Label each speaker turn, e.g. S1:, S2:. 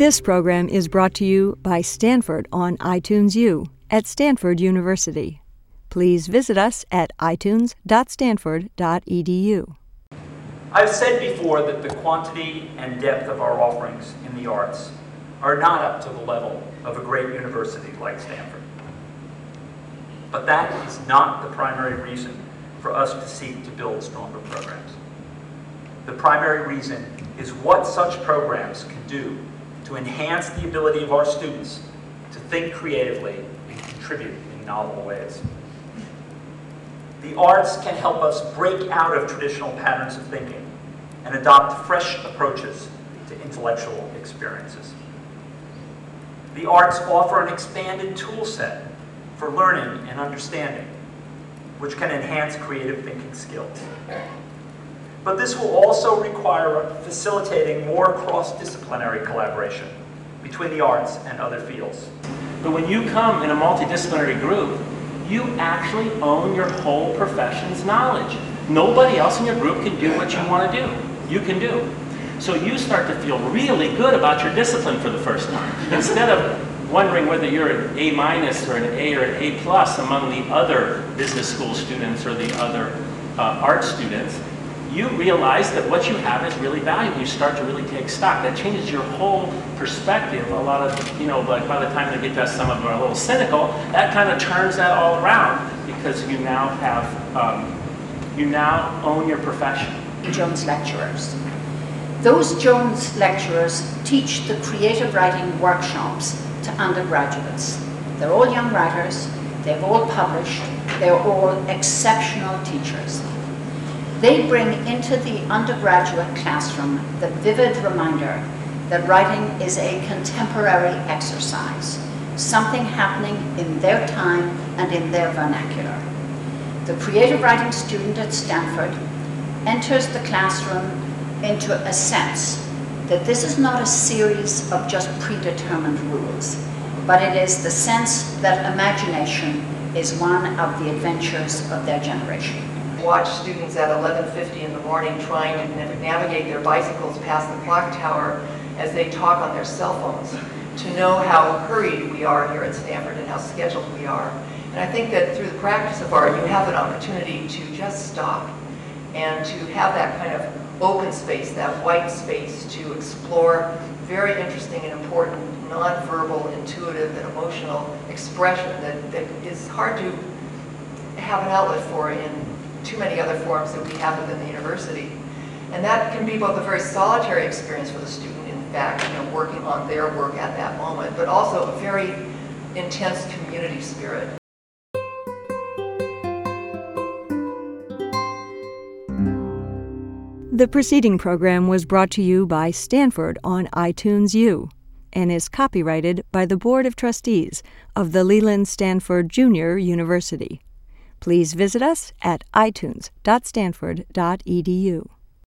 S1: This program is brought to you by Stanford on iTunes U at Stanford University. Please visit us at itunes.stanford.edu.
S2: I've said before that the quantity and depth of our offerings in the arts are not up to the level of a great university like Stanford. But that is not the primary reason for us to seek to build stronger programs. The primary reason is what such programs can do to enhance the ability of our students to think creatively and contribute in novel ways. The arts can help us break out of traditional patterns of thinking and adopt fresh approaches to intellectual experiences. The arts offer an expanded tool set for learning and understanding, which can enhance creative thinking skills. But this will also require facilitating more cross-disciplinary collaboration between the arts and other fields.
S3: But when you come in a multidisciplinary group, you actually own your whole profession's knowledge. Nobody else in your group can do what you want to do. You can do. So you start to feel really good about your discipline for the first time. Instead of wondering whether you're an A minus or an A or an A plus among the other business school students or the other uh, art students, you realize that what you have is really valuable. You start to really take stock. That changes your whole perspective. A lot of, you know, like by the time they get to us, some of them are a little cynical. That kind of turns that all around because you now have, um, you now own your profession.
S4: Jones lecturers. Those Jones lecturers teach the creative writing workshops to undergraduates. They're all young writers, they've all published, they're all exceptional teachers. They bring into the undergraduate classroom the vivid reminder that writing is a contemporary exercise, something happening in their time and in their vernacular. The creative writing student at Stanford enters the classroom into a sense that this is not a series of just predetermined rules, but it is the sense that imagination is one of the adventures of their generation
S5: watch students at 11.50 in the morning trying to navigate their bicycles past the clock tower as they talk on their cell phones to know how hurried we are here at Stanford and how scheduled we are. And I think that through the practice of art, you have an opportunity to just stop and to have that kind of open space, that white space to explore very interesting and important nonverbal, intuitive, and emotional expression that, that is hard to have an outlet for in many other forms that we have within the university. And that can be both a very solitary experience for the student, in fact, you know, working on their work at that moment, but also a very intense community spirit.
S1: The preceding program was brought to you by Stanford on iTunes U and is copyrighted by the Board of Trustees of the Leland Stanford Junior University please visit us at itunes.stanford.edu.